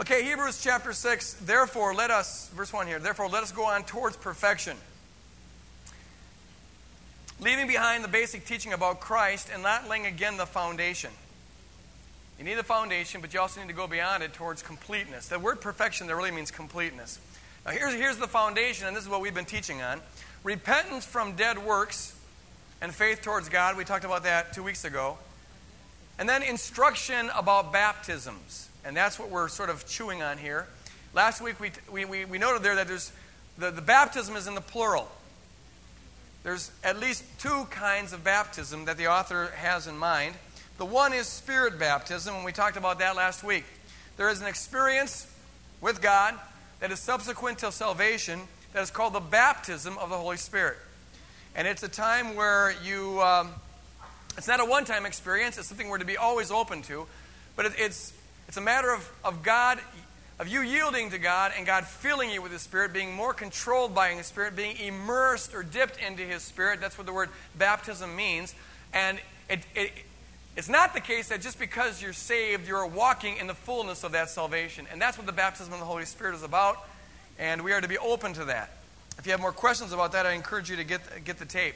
Okay, Hebrews chapter 6. Therefore, let us, verse 1 here, therefore, let us go on towards perfection. Leaving behind the basic teaching about Christ and not laying again the foundation. You need the foundation, but you also need to go beyond it towards completeness. The word perfection there really means completeness. Now, here's, here's the foundation, and this is what we've been teaching on repentance from dead works and faith towards God. We talked about that two weeks ago. And then instruction about baptisms. And that's what we're sort of chewing on here. Last week we, we, we, we noted there that there's the, the baptism is in the plural. There's at least two kinds of baptism that the author has in mind. The one is spirit baptism, and we talked about that last week. There is an experience with God that is subsequent to salvation that is called the baptism of the Holy Spirit. And it's a time where you, um, it's not a one time experience, it's something we're to be always open to, but it, it's it's a matter of, of God, of you yielding to God and God filling you with His Spirit, being more controlled by His Spirit, being immersed or dipped into His Spirit. That's what the word baptism means. And it, it, it's not the case that just because you're saved, you're walking in the fullness of that salvation. And that's what the baptism of the Holy Spirit is about. And we are to be open to that. If you have more questions about that, I encourage you to get, get the tape.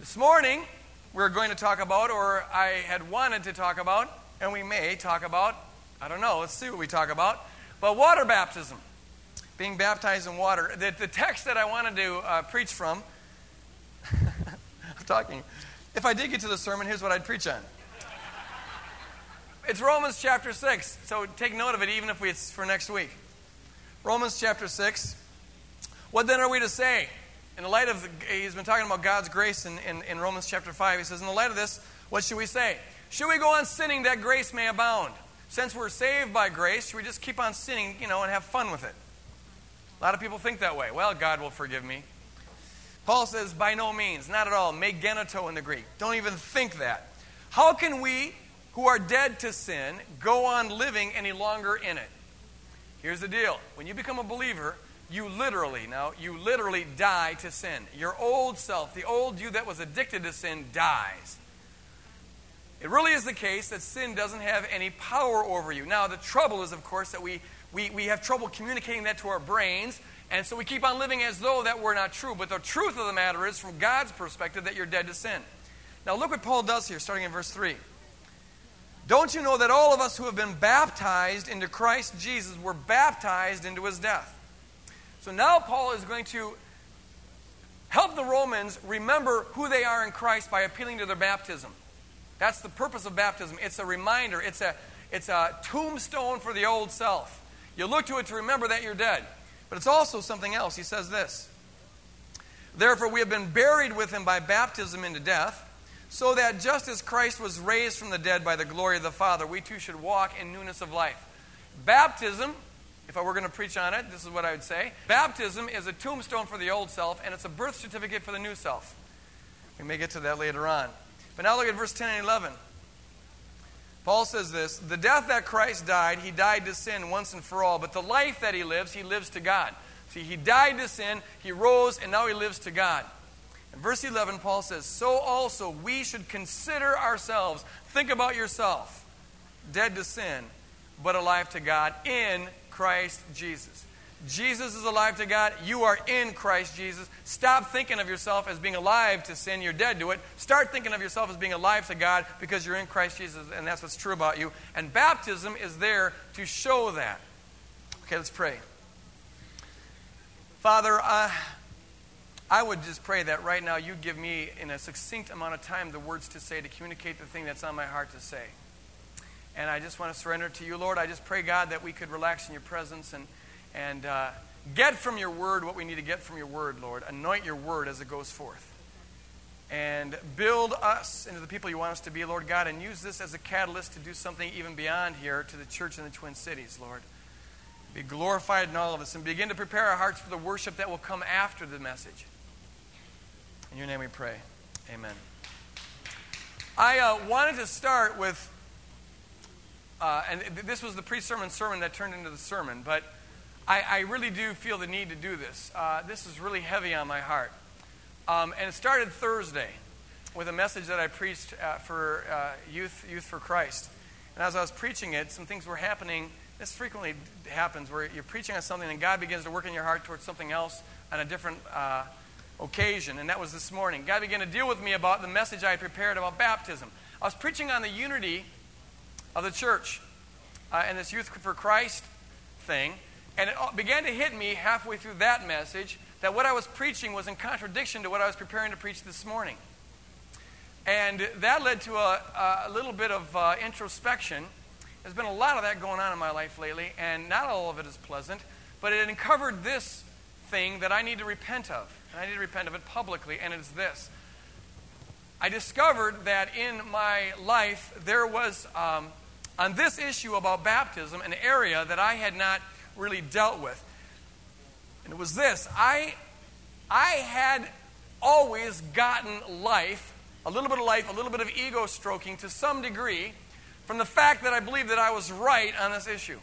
This morning, we're going to talk about, or I had wanted to talk about, and we may talk about, I don't know. Let's see what we talk about. But water baptism, being baptized in water. The, the text that I wanted to uh, preach from, I'm talking. If I did get to the sermon, here's what I'd preach on. It's Romans chapter 6. So take note of it, even if it's for next week. Romans chapter 6. What then are we to say? In the light of, the, he's been talking about God's grace in, in, in Romans chapter 5. He says, In the light of this, what should we say? Should we go on sinning that grace may abound? Since we're saved by grace, should we just keep on sinning, you know, and have fun with it? A lot of people think that way. Well, God will forgive me. Paul says, by no means, not at all. Me genoito in the Greek. Don't even think that. How can we, who are dead to sin, go on living any longer in it? Here's the deal. When you become a believer, you literally, now, you literally die to sin. Your old self, the old you that was addicted to sin, dies. It really is the case that sin doesn't have any power over you. Now, the trouble is, of course, that we, we, we have trouble communicating that to our brains, and so we keep on living as though that were not true. But the truth of the matter is, from God's perspective, that you're dead to sin. Now, look what Paul does here, starting in verse 3. Don't you know that all of us who have been baptized into Christ Jesus were baptized into his death? So now Paul is going to help the Romans remember who they are in Christ by appealing to their baptism. That's the purpose of baptism. It's a reminder, it's a, it's a tombstone for the old self. You look to it to remember that you're dead. But it's also something else. He says this Therefore, we have been buried with him by baptism into death, so that just as Christ was raised from the dead by the glory of the Father, we too should walk in newness of life. Baptism, if I were going to preach on it, this is what I would say. Baptism is a tombstone for the old self, and it's a birth certificate for the new self. We may get to that later on. But now look at verse 10 and 11. Paul says this The death that Christ died, he died to sin once and for all, but the life that he lives, he lives to God. See, he died to sin, he rose, and now he lives to God. In verse 11, Paul says, So also we should consider ourselves, think about yourself, dead to sin, but alive to God in Christ Jesus. Jesus is alive to God. You are in Christ Jesus. Stop thinking of yourself as being alive to sin. You're dead to it. Start thinking of yourself as being alive to God because you're in Christ Jesus, and that's what's true about you. And baptism is there to show that. Okay, let's pray. Father, uh, I would just pray that right now you give me, in a succinct amount of time, the words to say to communicate the thing that's on my heart to say. And I just want to surrender to you, Lord. I just pray, God, that we could relax in your presence and and uh, get from your word what we need to get from your word, Lord. Anoint your word as it goes forth. And build us into the people you want us to be, Lord God, and use this as a catalyst to do something even beyond here to the church in the Twin Cities, Lord. Be glorified in all of us and begin to prepare our hearts for the worship that will come after the message. In your name we pray. Amen. I uh, wanted to start with, uh, and this was the pre sermon sermon that turned into the sermon, but I, I really do feel the need to do this. Uh, this is really heavy on my heart. Um, and it started Thursday with a message that I preached uh, for uh, youth, youth for Christ. And as I was preaching it, some things were happening this frequently happens where you're preaching on something and God begins to work in your heart towards something else on a different uh, occasion. And that was this morning. God began to deal with me about the message I had prepared about baptism. I was preaching on the unity of the church uh, and this Youth for Christ thing. And it began to hit me halfway through that message that what I was preaching was in contradiction to what I was preparing to preach this morning. And that led to a, a little bit of uh, introspection. There's been a lot of that going on in my life lately, and not all of it is pleasant, but it uncovered this thing that I need to repent of. And I need to repent of it publicly, and it's this. I discovered that in my life there was, um, on this issue about baptism, an area that I had not really dealt with. And it was this I, I had always gotten life, a little bit of life, a little bit of ego stroking to some degree, from the fact that I believed that I was right on this issue.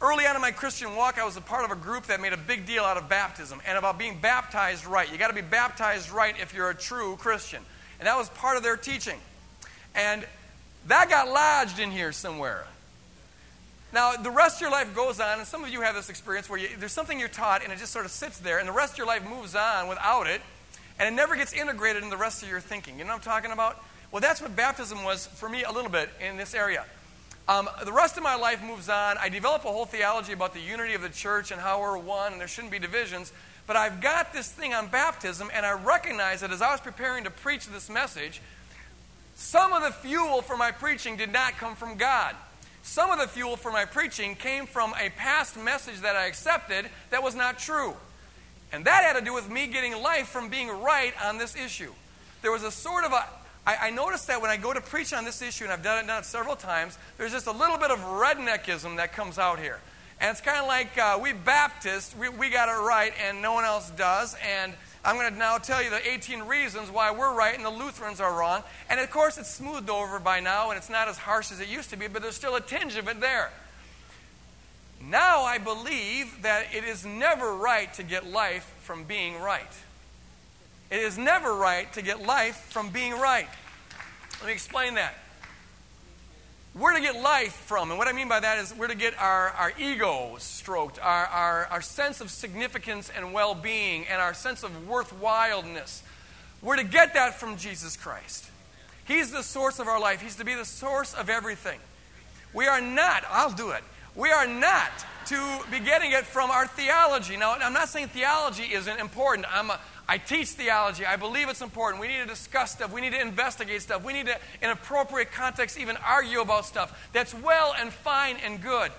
Early on in my Christian walk, I was a part of a group that made a big deal out of baptism and about being baptized right. You got to be baptized right if you're a true Christian. And that was part of their teaching. And that got lodged in here somewhere. Now, the rest of your life goes on, and some of you have this experience where you, there's something you're taught and it just sort of sits there, and the rest of your life moves on without it, and it never gets integrated in the rest of your thinking. You know what I'm talking about? Well, that's what baptism was for me a little bit in this area. Um, the rest of my life moves on. I develop a whole theology about the unity of the church and how we're one and there shouldn't be divisions. But I've got this thing on baptism, and I recognize that as I was preparing to preach this message, some of the fuel for my preaching did not come from God. Some of the fuel for my preaching came from a past message that I accepted that was not true. And that had to do with me getting life from being right on this issue. There was a sort of a I, noticed that when I go to preach on this issue, and I've done it, done it several times, there's just a little bit of redneckism that comes out here. And it's kind of like uh, we Baptists, we, we got it right and no one else does. And I'm going to now tell you the 18 reasons why we're right and the Lutherans are wrong. And of course, it's smoothed over by now and it's not as harsh as it used to be, but there's still a tinge of it there. Now I believe that it is never right to get life from being right. It is never right to get life from being right. Let me explain that. Where to get life from, and what I mean by that is where to get our, our ego stroked, our, our, our sense of significance and well being, and our sense of worthwhileness. We're to get that from Jesus Christ. He's the source of our life, He's to be the source of everything. We are not, I'll do it, we are not to be getting it from our theology. Now, I'm not saying theology isn't important. I'm a, I teach theology. I believe it's important. We need to discuss stuff. We need to investigate stuff. We need to, in appropriate context, even argue about stuff. That's well and fine and good.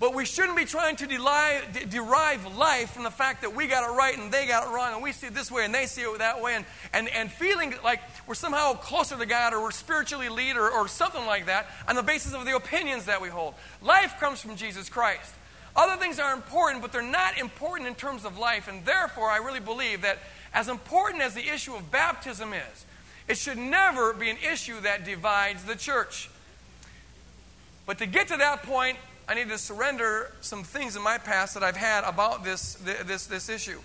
But we shouldn't be trying to derive life from the fact that we got it right and they got it wrong and we see it this way and they see it that way and, and, and feeling like we're somehow closer to God or we're spiritually lead or, or something like that on the basis of the opinions that we hold. Life comes from Jesus Christ. Other things are important, but they're not important in terms of life. And therefore, I really believe that as important as the issue of baptism is, it should never be an issue that divides the church. But to get to that point, I need to surrender some things in my past that I've had about this, this, this issue.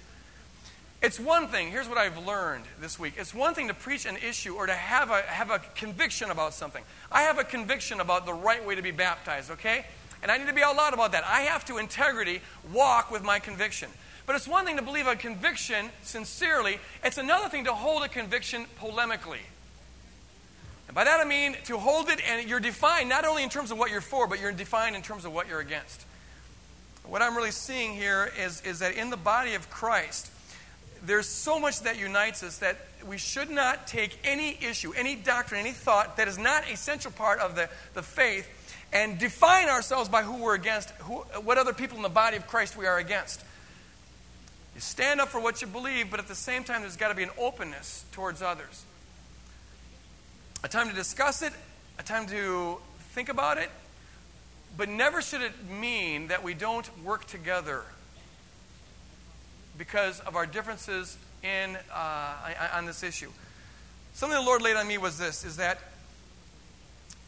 It's one thing, here's what I've learned this week. It's one thing to preach an issue or to have a, have a conviction about something. I have a conviction about the right way to be baptized, okay? And I need to be out loud about that. I have to integrity walk with my conviction. But it's one thing to believe a conviction sincerely, it's another thing to hold a conviction polemically. And by that I mean to hold it and you're defined not only in terms of what you're for, but you're defined in terms of what you're against. What I'm really seeing here is, is that in the body of Christ, there's so much that unites us that we should not take any issue, any doctrine, any thought that is not a central part of the, the faith and define ourselves by who we're against, who, what other people in the body of Christ we are against. You stand up for what you believe, but at the same time, there's got to be an openness towards others. A time to discuss it, a time to think about it, but never should it mean that we don't work together because of our differences in, uh, on this issue. Something the Lord laid on me was this is that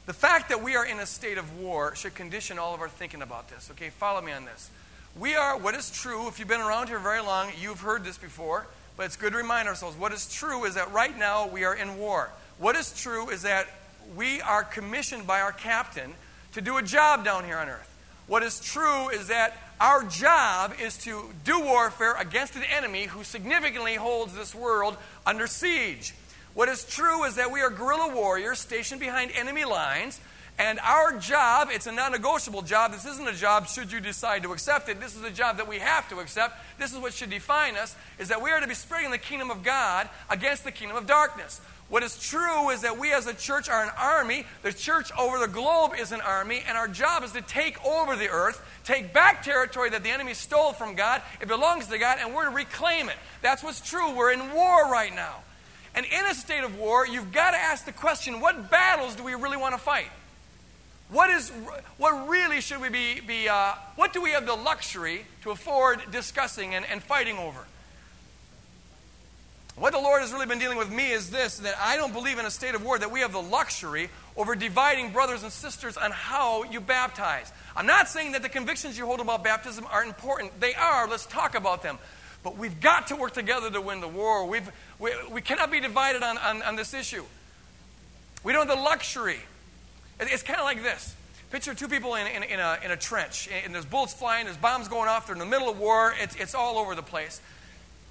the fact that we are in a state of war should condition all of our thinking about this. Okay, follow me on this. We are, what is true, if you've been around here very long, you've heard this before, but it's good to remind ourselves. What is true is that right now we are in war. What is true is that we are commissioned by our captain to do a job down here on earth. What is true is that our job is to do warfare against an enemy who significantly holds this world under siege. What is true is that we are guerrilla warriors stationed behind enemy lines, and our job, it's a non negotiable job. This isn't a job should you decide to accept it. This is a job that we have to accept. This is what should define us, is that we are to be spreading the kingdom of God against the kingdom of darkness. What is true is that we as a church are an army. The church over the globe is an army, and our job is to take over the earth, take back territory that the enemy stole from God. It belongs to God, and we're to reclaim it. That's what's true. We're in war right now. And in a state of war, you've got to ask the question what battles do we really want to fight? What, is, what really should we be, be uh, what do we have the luxury to afford discussing and, and fighting over? What the Lord has really been dealing with me is this that I don't believe in a state of war that we have the luxury over dividing brothers and sisters on how you baptize. I'm not saying that the convictions you hold about baptism aren't important. They are. Let's talk about them. But we've got to work together to win the war. We've, we, we cannot be divided on, on, on this issue. We don't have the luxury. It's kind of like this. Picture two people in, in, in, a, in a trench, and there's bullets flying, there's bombs going off, they're in the middle of war, it's, it's all over the place.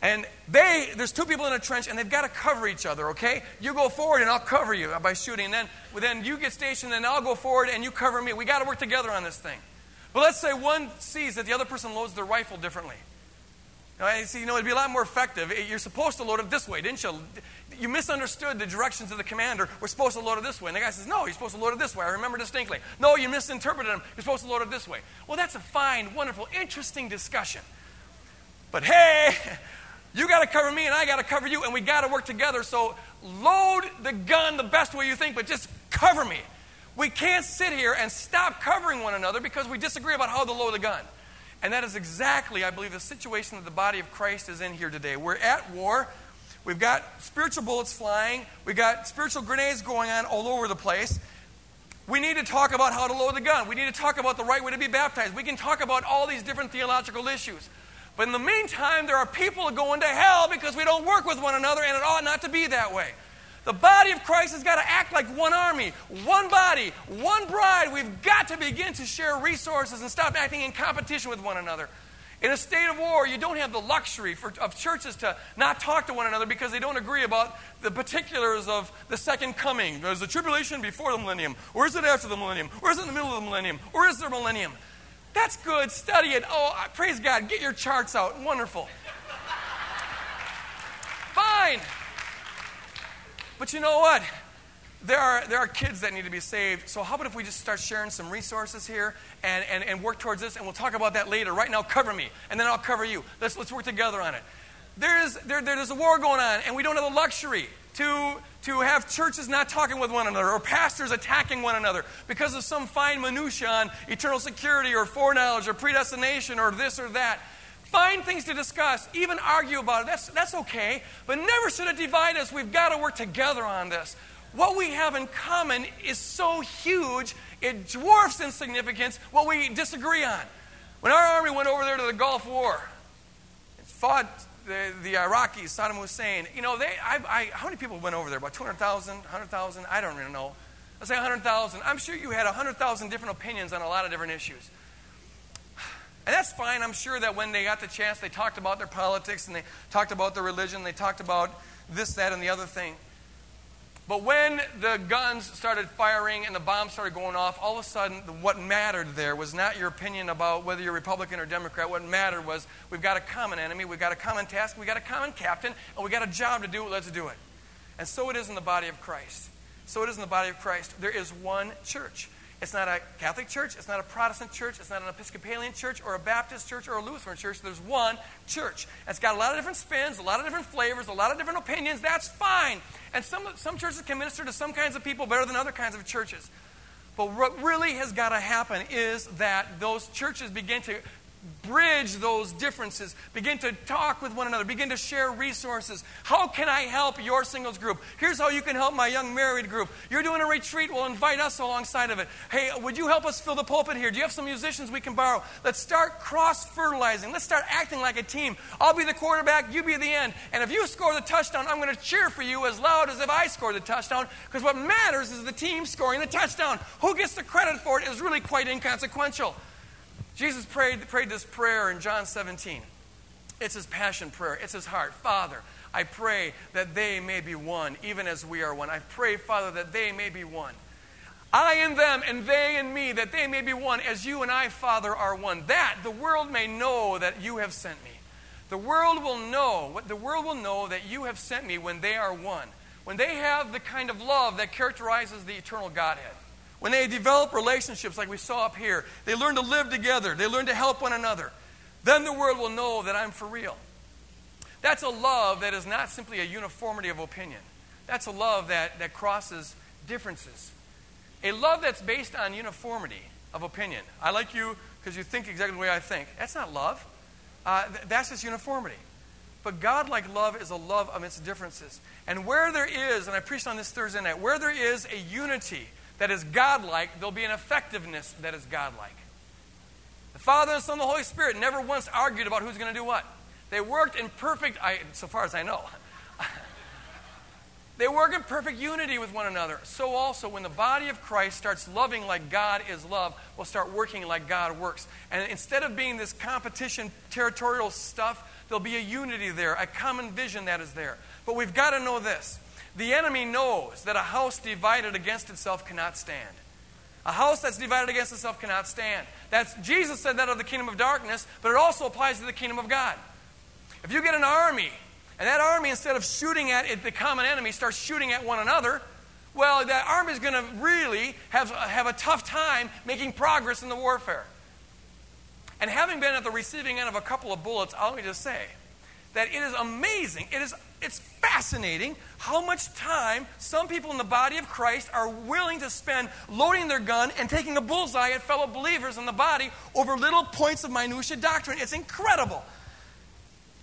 And they, there's two people in a trench, and they've got to cover each other, okay? You go forward, and I'll cover you by shooting. And then, then you get stationed, and I'll go forward, and you cover me. We got to work together on this thing. But let's say one sees that the other person loads their rifle differently. Now, see, you know, it'd be a lot more effective. You're supposed to load it this way, didn't you? You misunderstood the directions of the commander. We're supposed to load it this way. And the guy says, No, you're supposed to load it this way. I remember distinctly. No, you misinterpreted him. You're supposed to load it this way. Well, that's a fine, wonderful, interesting discussion. But hey, you got to cover me and I got to cover you, and we got to work together. So load the gun the best way you think, but just cover me. We can't sit here and stop covering one another because we disagree about how to load the gun. And that is exactly, I believe, the situation that the body of Christ is in here today. We're at war. We've got spiritual bullets flying. We've got spiritual grenades going on all over the place. We need to talk about how to load the gun. We need to talk about the right way to be baptized. We can talk about all these different theological issues. But in the meantime, there are people going to hell because we don't work with one another, and it ought not to be that way. The body of Christ has got to act like one army, one body, one bride. We've got to begin to share resources and stop acting in competition with one another. In a state of war, you don't have the luxury for, of churches to not talk to one another because they don't agree about the particulars of the second coming. There's the tribulation before the millennium, or is it after the millennium, or is it in the middle of the millennium, or is there a millennium? That's good. Study it. Oh, praise God. Get your charts out. Wonderful. Fine. But you know what? There are, there are kids that need to be saved. So, how about if we just start sharing some resources here and, and, and work towards this? And we'll talk about that later. Right now, cover me, and then I'll cover you. Let's, let's work together on it. There's, there, there's a war going on, and we don't have the luxury to, to have churches not talking with one another or pastors attacking one another because of some fine minutia on eternal security or foreknowledge or predestination or this or that. Find things to discuss, even argue about it. That's, that's okay. But never should it divide us. We've got to work together on this. What we have in common is so huge, it dwarfs in significance what we disagree on. When our army went over there to the Gulf War, it fought the, the Iraqis, Saddam Hussein, you know, they, I, I, how many people went over there? About 200,000, 100,000? I don't even know. Let's say 100,000. I'm sure you had 100,000 different opinions on a lot of different issues. And that's fine. I'm sure that when they got the chance, they talked about their politics and they talked about their religion, they talked about this, that, and the other thing. But when the guns started firing and the bombs started going off, all of a sudden, what mattered there was not your opinion about whether you're Republican or Democrat. What mattered was we've got a common enemy, we've got a common task, we've got a common captain, and we've got a job to do. Let's do it. And so it is in the body of Christ. So it is in the body of Christ. There is one church. It's not a Catholic church. It's not a Protestant church. It's not an Episcopalian church or a Baptist church or a Lutheran church. There's one church. It's got a lot of different spins, a lot of different flavors, a lot of different opinions. That's fine. And some, some churches can minister to some kinds of people better than other kinds of churches. But what really has got to happen is that those churches begin to bridge those differences, begin to talk with one another, begin to share resources. How can I help your singles group? Here's how you can help my young married group. You're doing a retreat, we'll invite us alongside of it. Hey, would you help us fill the pulpit here? Do you have some musicians we can borrow? Let's start cross fertilizing. Let's start acting like a team. I'll be the quarterback, you be the end. And if you score the touchdown, I'm going to cheer for you as loud as if I scored the touchdown because what matters is the team scoring the touchdown. Who gets the credit for it is really quite inconsequential. Jesus prayed, prayed this prayer in John 17. It's his passion prayer, it's his heart. Father, I pray that they may be one, even as we are one. I pray, Father, that they may be one. I in them and they in me, that they may be one, as you and I, Father, are one. That the world may know that you have sent me. The world will know, what the world will know that you have sent me when they are one. When they have the kind of love that characterizes the eternal Godhead. When they develop relationships like we saw up here, they learn to live together, they learn to help one another, then the world will know that I'm for real. That's a love that is not simply a uniformity of opinion. That's a love that, that crosses differences. A love that's based on uniformity of opinion. I like you because you think exactly the way I think. That's not love. Uh, th- that's just uniformity. But God like love is a love amidst differences. And where there is, and I preached on this Thursday night, where there is a unity that is godlike, there'll be an effectiveness that is godlike. The Father, and Son, and the Holy Spirit never once argued about who's going to do what. They worked in perfect, I, so far as I know, they work in perfect unity with one another. So also, when the body of Christ starts loving like God is love, will start working like God works. And instead of being this competition, territorial stuff, there'll be a unity there, a common vision that is there. But we've got to know this the enemy knows that a house divided against itself cannot stand. A house that's divided against itself cannot stand. That's Jesus said that of the kingdom of darkness, but it also applies to the kingdom of God. If you get an army, and that army, instead of shooting at it, the common enemy, starts shooting at one another, well, that army is going to really have, have a tough time making progress in the warfare. And having been at the receiving end of a couple of bullets, I'll let me just say that it is amazing. It is it's fascinating how much time some people in the body of Christ are willing to spend loading their gun and taking a bullseye at fellow believers in the body over little points of minutia doctrine. It's incredible.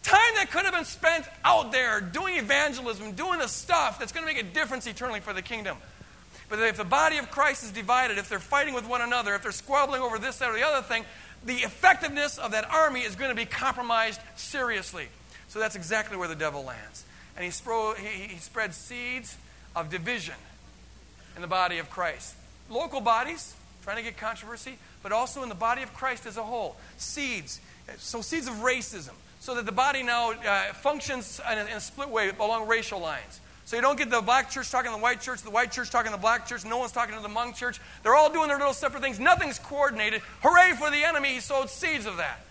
Time that could have been spent out there doing evangelism, doing the stuff that's going to make a difference eternally for the kingdom. But if the body of Christ is divided, if they're fighting with one another, if they're squabbling over this, that, or the other thing, the effectiveness of that army is going to be compromised seriously. So that's exactly where the devil lands and he, spro- he, he spread seeds of division in the body of Christ. Local bodies, trying to get controversy, but also in the body of Christ as a whole. Seeds. So, seeds of racism, so that the body now uh, functions in a, in a split way along racial lines. So you don't get the black church talking to the white church, the white church talking to the black church, no one's talking to the Hmong church. They're all doing their little separate things. Nothing's coordinated. Hooray for the enemy, he sowed seeds of that.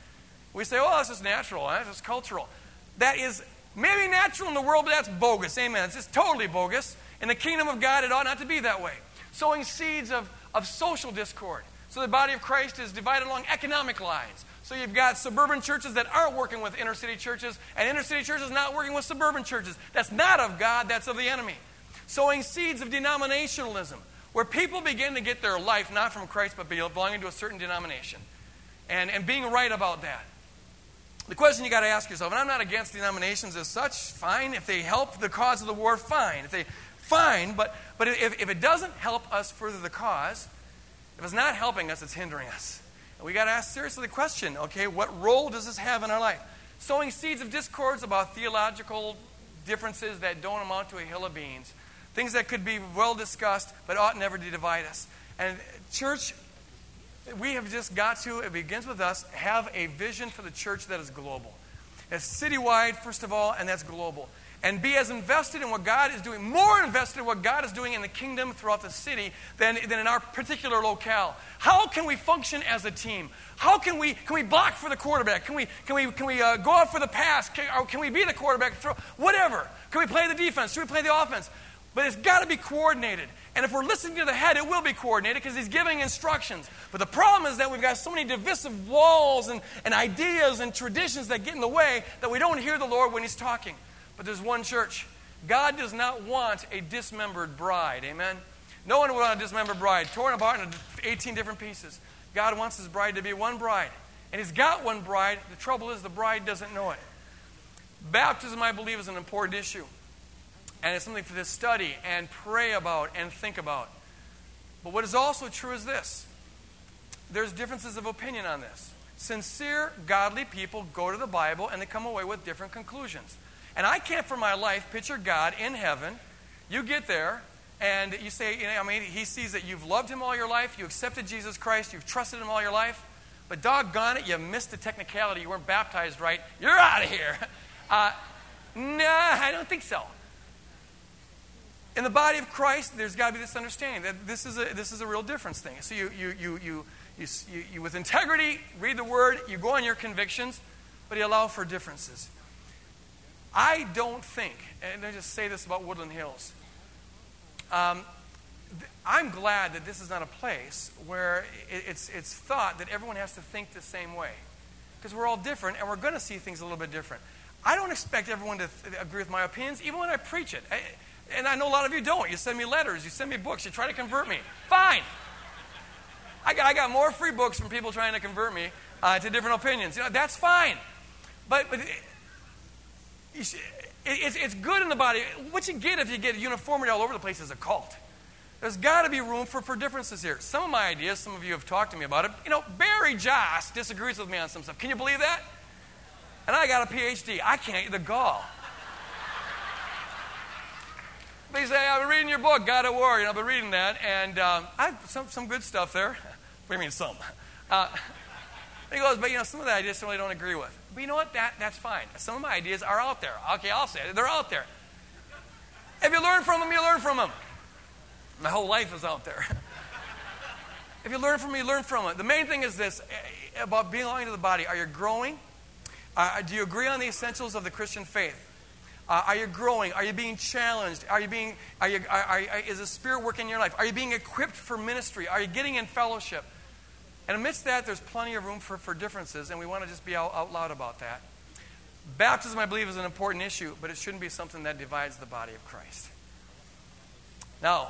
We say, oh, this is natural, that's just cultural. That is Maybe natural in the world, but that's bogus. Amen. It's just totally bogus. In the kingdom of God, it ought not to be that way. Sowing seeds of, of social discord. So the body of Christ is divided along economic lines. So you've got suburban churches that aren't working with inner city churches, and inner city churches not working with suburban churches. That's not of God, that's of the enemy. Sowing seeds of denominationalism, where people begin to get their life not from Christ, but belonging to a certain denomination. And, and being right about that. The question you got to ask yourself, and I'm not against denominations as such, fine. If they help the cause of the war, fine. If they, fine. But, but if, if it doesn't help us further the cause, if it's not helping us, it's hindering us. And we got to ask seriously the question, okay, what role does this have in our life? Sowing seeds of discords about theological differences that don't amount to a hill of beans. Things that could be well discussed, but ought never to divide us. And church, we have just got to, it begins with us, have a vision for the church that is global. It's citywide, first of all, and that's global. And be as invested in what God is doing, more invested in what God is doing in the kingdom throughout the city than, than in our particular locale. How can we function as a team? How can we, can we block for the quarterback? Can we, can we, can we uh, go out for the pass? Can, can we be the quarterback? Throw, whatever. Can we play the defense? Can we play the offense? But it's got to be coordinated. And if we're listening to the head, it will be coordinated because he's giving instructions. But the problem is that we've got so many divisive walls and, and ideas and traditions that get in the way that we don't hear the Lord when he's talking. But there's one church. God does not want a dismembered bride. Amen? No one would want a dismembered bride, torn apart into 18 different pieces. God wants his bride to be one bride. And he's got one bride. The trouble is, the bride doesn't know it. Baptism, I believe, is an important issue. And it's something for to study and pray about and think about. But what is also true is this there's differences of opinion on this. Sincere, godly people go to the Bible and they come away with different conclusions. And I can't for my life picture God in heaven. You get there and you say, you know, I mean, he sees that you've loved him all your life, you accepted Jesus Christ, you've trusted him all your life, but doggone it, you missed the technicality, you weren't baptized right, you're out of here. Uh, nah, I don't think so. In the body of Christ, there's got to be this understanding that this is a, this is a real difference thing. So you, you, you, you, you, you, you, with integrity, read the word, you go on your convictions, but you allow for differences. I don't think, and I just say this about Woodland Hills. Um, I'm glad that this is not a place where it's, it's thought that everyone has to think the same way. Because we're all different and we're going to see things a little bit different. I don't expect everyone to th- agree with my opinions, even when I preach it. I, and I know a lot of you don't. You send me letters, you send me books, you try to convert me. Fine. I got, I got more free books from people trying to convert me uh, to different opinions. You know, that's fine. But, but it, it's, it's good in the body. What you get if you get uniformity all over the place is a cult. There's got to be room for, for differences here. Some of my ideas, some of you have talked to me about it. You know, Barry Joss disagrees with me on some stuff. Can you believe that? And I got a PhD. I can't, the gall. They say, I've been reading your book, God at War. Know, I've been reading that, and uh, I have some, some good stuff there. what do you mean, some? Uh, he goes, but you know, some of the ideas I really don't agree with. But you know what? That, that's fine. Some of my ideas are out there. Okay, I'll say it. They're out there. If you learn from them, you learn from them. My whole life is out there. if you learn from me, learn from it. The main thing is this eh, about belonging to the body. Are you growing? Uh, do you agree on the essentials of the Christian faith? Uh, are you growing? Are you being challenged? Are you being, are you, are, are, is the Spirit working in your life? Are you being equipped for ministry? Are you getting in fellowship? And amidst that, there's plenty of room for, for differences, and we want to just be out, out loud about that. Baptism, I believe, is an important issue, but it shouldn't be something that divides the body of Christ. Now,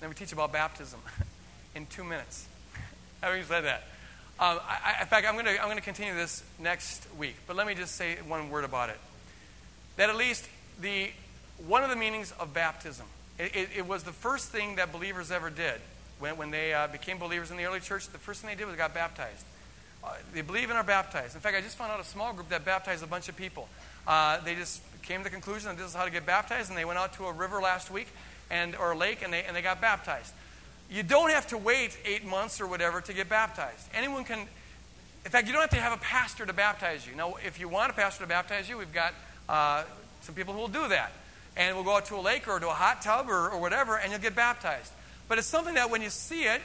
let me teach about baptism in two minutes. Having said that, um, I, in fact, I'm going to I'm to continue this next week, but let me just say one word about it that at least the, one of the meanings of baptism, it, it, it was the first thing that believers ever did. When, when they uh, became believers in the early church, the first thing they did was they got baptized. Uh, they believe and are baptized. In fact, I just found out a small group that baptized a bunch of people. Uh, they just came to the conclusion that this is how to get baptized, and they went out to a river last week and, or a lake, and they, and they got baptized. You don't have to wait eight months or whatever to get baptized. Anyone can, in fact, you don't have to have a pastor to baptize you. Now, if you want a pastor to baptize you, we've got uh, some people who will do that. And we'll go out to a lake or to a hot tub or, or whatever, and you'll get baptized. But it's something that when you see it,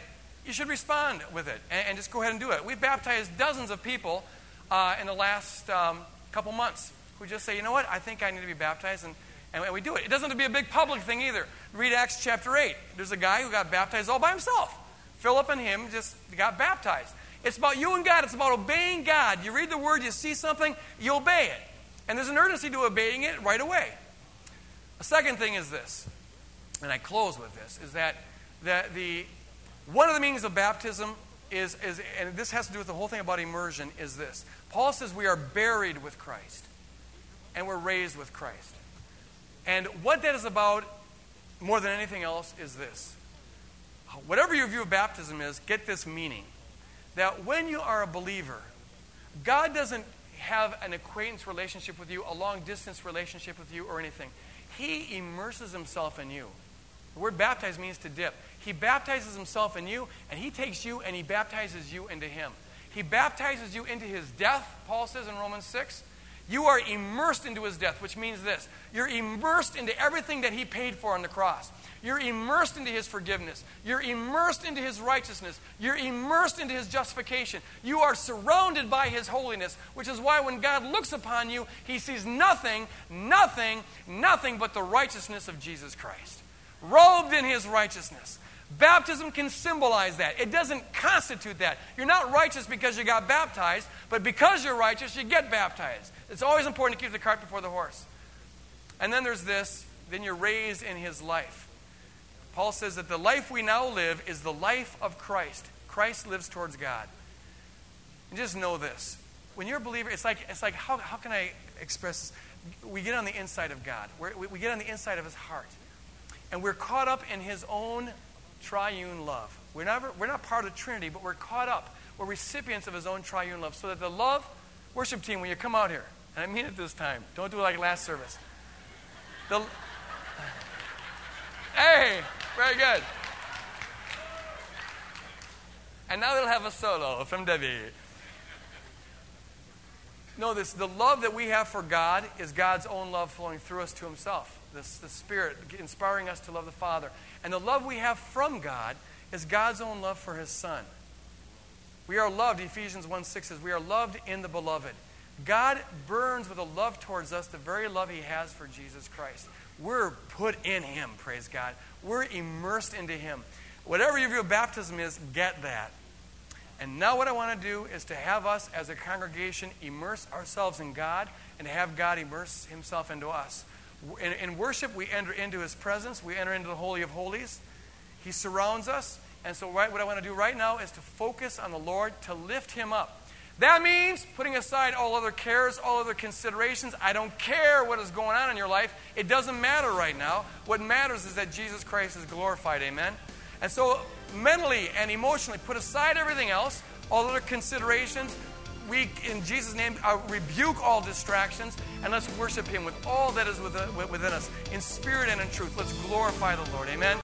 you should respond with it and, and just go ahead and do it. We've baptized dozens of people uh, in the last um, couple months who just say, you know what, I think I need to be baptized, and, and we do it. It doesn't have to be a big public thing either. Read Acts chapter 8. There's a guy who got baptized all by himself. Philip and him just got baptized. It's about you and God. It's about obeying God. You read the word, you see something, you obey it. And there's an urgency to obeying it right away. A second thing is this, and I close with this, is that the, the one of the meanings of baptism is, is, and this has to do with the whole thing about immersion, is this. Paul says we are buried with Christ, and we're raised with Christ. And what that is about, more than anything else, is this. Whatever your view of baptism is, get this meaning. That when you are a believer, God doesn't have an acquaintance relationship with you, a long distance relationship with you, or anything. He immerses himself in you. The word baptize means to dip. He baptizes himself in you, and he takes you and he baptizes you into him. He baptizes you into his death, Paul says in Romans 6. You are immersed into his death, which means this you're immersed into everything that he paid for on the cross. You're immersed into his forgiveness. You're immersed into his righteousness. You're immersed into his justification. You are surrounded by his holiness, which is why when God looks upon you, he sees nothing, nothing, nothing but the righteousness of Jesus Christ. Robed in his righteousness. Baptism can symbolize that. It doesn't constitute that. You're not righteous because you got baptized, but because you're righteous, you get baptized. It's always important to keep the cart before the horse. And then there's this then you're raised in his life. Paul says that the life we now live is the life of Christ. Christ lives towards God. And just know this. When you're a believer, it's like, it's like how, how can I express this? We get on the inside of God, we're, we get on the inside of His heart. And we're caught up in His own triune love. We're, never, we're not part of the Trinity, but we're caught up. We're recipients of His own triune love. So that the love, worship team, when you come out here, and I mean it this time, don't do it like last service. The, hey, very good. And now they'll have a solo from Debbie. Know this the love that we have for God is God's own love flowing through us to Himself. This, the Spirit inspiring us to love the Father. And the love we have from God is God's own love for His Son. We are loved, Ephesians 1 6 says, we are loved in the beloved. God burns with a love towards us, the very love He has for Jesus Christ. We're put in Him, praise God. We're immersed into Him. Whatever your view of baptism is, get that. And now, what I want to do is to have us as a congregation immerse ourselves in God and have God immerse Himself into us. In, in, worship, we enter into His presence, we enter into the Holy of Holies. He surrounds us. And so, right, what I want to do right now is to focus on the Lord, to lift Him up. That means putting aside all other cares, all other considerations. I don't care what is going on in your life. It doesn't matter right now. What matters is that Jesus Christ is glorified. Amen. And so, mentally and emotionally, put aside everything else, all other considerations. We, in Jesus' name, uh, rebuke all distractions and let's worship Him with all that is within, within us, in spirit and in truth. Let's glorify the Lord. Amen.